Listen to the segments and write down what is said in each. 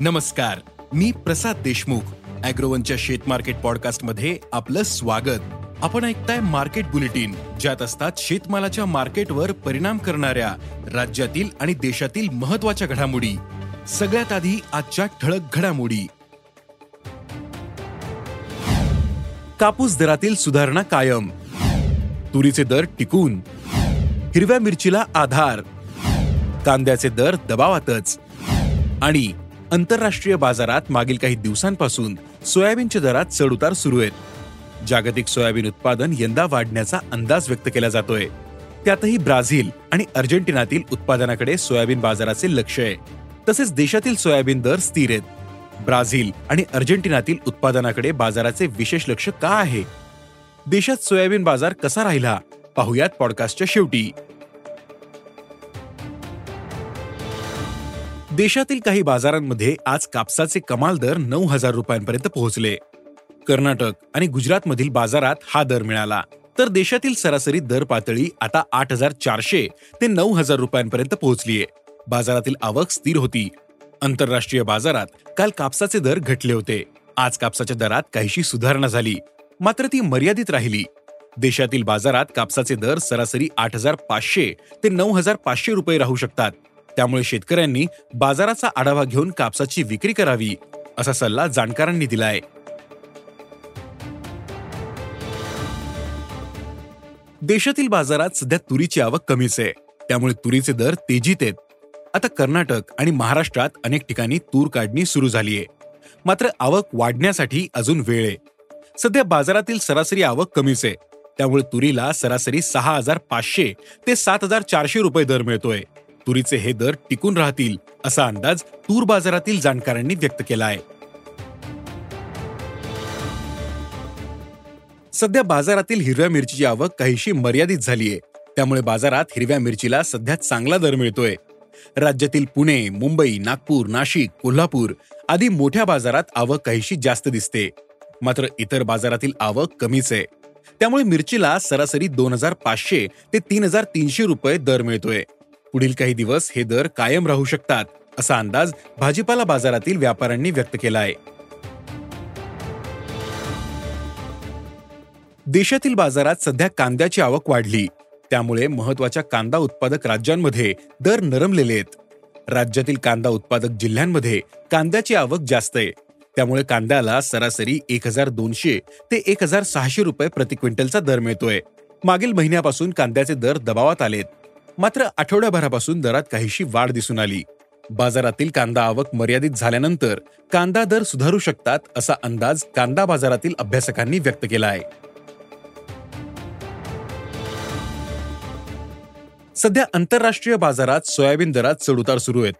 नमस्कार मी प्रसाद देशमुख अॅग्रोवनच्या शेत मार्केट पॉडकास्टमध्ये आपलं स्वागत. आपण ऐकताय मार्केट बुलेटिन ज्यात असतात शेतमालाच्या मार्केटवर परिणाम करणाऱ्या राज्यातील आणि देशातील महत्त्वाच्या घडामोडी. सगळ्यात आधी आजच्या ठळक घडामोडी. कापूस दरातील सुधारणा कायम. तुरीचे दर टिकून. हिरव्या मिरचीला आधार. कांद्याचे दर दबावातच. आणि आंतरराष्ट्रीय बाजारात मागील काही दिवसांपासून सोयाबीनच्या दरात चढउतार सुरू आहेत. जागतिक सोयाबीन उत्पादन यंदा वाढण्याचा अंदाज व्यक्त केला जातोय. त्यातही ब्राझील आणि अर्जेंटिनातील उत्पादनाकडे सोयाबीन बाजाराचे लक्ष आहे. तसेच देशातील सोयाबीन दर स्थिर आहेत. ब्राझील आणि अर्जेंटिनातील उत्पादनाकडे बाजाराचे विशेष लक्ष का आहे? देशात सोयाबीन बाजार कसा राहिला? पाहुयात पॉडकास्टच्या शेवटी. देशातील काही बाजारांमध्ये आज कापसाचे कमाल दर नऊ हजार रुपयांपर्यंत पोहोचले. कर्नाटक आणि गुजरातमधील बाजारात हा दर मिळाला. तर देशातील सरासरी दर पातळी आता आठ हजार चारशे ते नऊ हजार रुपयांपर्यंत पोहोचलीये. बाजारातील आवक स्थिर होती. आंतरराष्ट्रीय बाजारात काल कापसाचे दर घटले होते. आज कापसाच्या दरात काहीशी सुधारणा झाली. मात्र ती मर्यादित राहिली. देशातील बाजारात कापसाचे दर सरासरी आठ हजार पाचशे ते नऊ हजार पाचशे रुपये राहू शकतात. त्यामुळे शेतकऱ्यांनी बाजाराचा आढावा घेऊन कापसाची विक्री करावी असा सल्ला जाणकारांनी दिलाय. देशातील बाजारात सध्या तुरीची आवक कमीच आहे. त्यामुळे तुरीचे दर तेजीत आहेत. आता कर्नाटक आणि महाराष्ट्रात अनेक ठिकाणी तूर काढणी सुरू झालीय. मात्र आवक वाढण्यासाठी अजून वेळ आहे. सध्या बाजारातील सरासरी आवक कमीच आहे. त्यामुळे तुरीला सरासरी सहा हजार पाचशे ते सात हजार चारशे रुपये दर मिळतोय. तुरीचे हे दर टिकून राहतील असा अंदाज तूर बाजारातील जाणकारांनी व्यक्त केला आहे सध्या बाजारातील हिरव्या मिरचीची आवक काहीशी मर्यादित झालीये. त्यामुळे बाजारात हिरव्या मिरचीला सध्या चांगला दर मिळतोय. राज्यातील पुणे मुंबई नागपूर नाशिक कोल्हापूर आदी मोठ्या बाजारात आवक काहीशी जास्त दिसते. मात्र इतर बाजारातील आवक कमीच आहे. त्यामुळे मिरचीला सरासरी दोन हजार पाचशे ते तीन हजार तीनशे रुपये दर मिळतोय. पुढील काही दिवस हे दर कायम राहू शकतात असा अंदाज भाजीपाला बाजारातील व्यापाऱ्यांनी व्यक्त केला आहे देशातील बाजारात सध्या कांद्याची आवक वाढली. त्यामुळे महत्त्वाच्या कांदा उत्पादक राज्यांमध्ये दर नरमलेले आहेत. राज्यातील कांदा उत्पादक जिल्ह्यांमध्ये कांद्याची आवक जास्त आहे. त्यामुळे कांद्याला सरासरी एक हजार दोनशे ते एक हजार सहाशे रुपये प्रति क्विंटलचा दर मिळतोय. मागील महिन्यापासून कांद्याचे दर दबावात आलेत. मात्र आठवड्याभरापासून दरात काहीशी वाढ दिसून आली. बाजारातील कांदा आवक मर्यादित झाल्यानंतर कांदा दर सुधारू शकतात असा अंदाज कांदा बाजारातील अभ्यासकांनी व्यक्त केला आहे. सध्या आंतरराष्ट्रीय बाजारात सोयाबीन दरात चढउतार सुरू आहेत.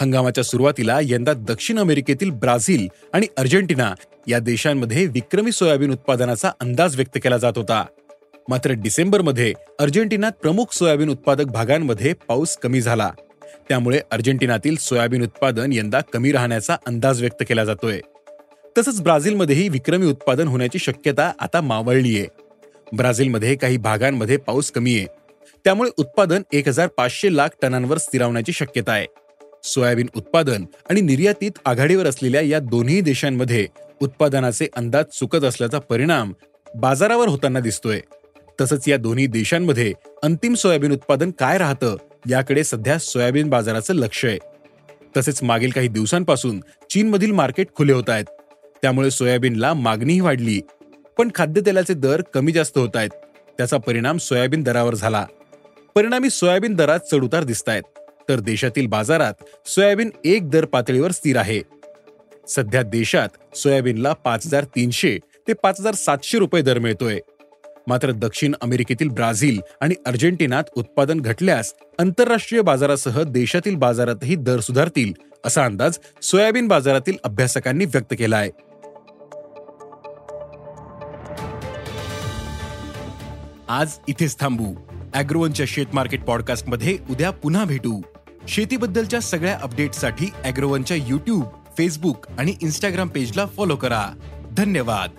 हंगामाच्या सुरुवातीला यंदा दक्षिण अमेरिकेतील ब्राझील आणि अर्जेंटिना या देशांमध्ये विक्रमी सोयाबीन उत्पादनाचा अंदाज व्यक्त केला जात होता. मात्र डिसेंबरमध्ये अर्जेंटिनात प्रमुख सोयाबीन उत्पादक भागांमध्ये पाऊस कमी झाला. त्यामुळे अर्जेंटिनातील सोयाबीन उत्पादन यंदा कमी राहण्याचा अंदाज व्यक्त केला जातोय. तसंच ब्राझीलमध्येही विक्रमी उत्पादन होण्याची शक्यता आता मावळली आहे ब्राझीलमध्ये काही भागांमध्ये पाऊस कमी आहे त्यामुळे उत्पादन एक हजार पाचशे लाख टनांवर स्थिरावण्याची शक्यता आहे. सोयाबीन उत्पादन आणि निर्यातीत आघाडीवर असलेल्या या दोन्ही देशांमध्ये उत्पादनाचे अंदाज चुकत असल्याचा परिणाम बाजारावर होताना दिसतोय. तसंच या दोन्ही देशांमध्ये अंतिम सोयाबीन उत्पादन काय राहतं याकडे सध्या सोयाबीन बाजाराचं लक्ष आहे. तसेच मागील काही दिवसांपासून चीनमधील मार्केट खुले होत आहेत. त्यामुळे सोयाबीनला मागणीही वाढली. पण खाद्यतेलाचे दर कमी जास्त होत आहेत. त्याचा परिणाम सोयाबीन दरावर झाला. परिणामी सोयाबीन दरात चढउतार दिसत आहेत तर देशातील बाजारात सोयाबीन एक दर पातळीवर स्थिर आहे. सध्या देशात सोयाबीनला पाच हजार तीनशे ते पाच हजार सातशे रुपये दर मिळतोय. मात्र दक्षिण अमेरिकेतील ब्राझील आणि अर्जेंटिनात उत्पादन घटल्यास आंतरराष्ट्रीय बाजारासह देशातील बाजारातही दर सुधारतील असा अंदाज सोयाबीन बाजारातील अभ्यासकांनी व्यक्त केला आहे आज इथेच थांबू. अॅग्रोवनच्या शेत मार्केट पॉडकास्टमध्ये उद्या पुन्हा भेटू. शेतीबद्दलच्या सगळ्या अपडेटसाठी अॅग्रोवनच्या युट्यूब फेसबुक आणि इन्स्टाग्राम पेजला फॉलो करा. धन्यवाद.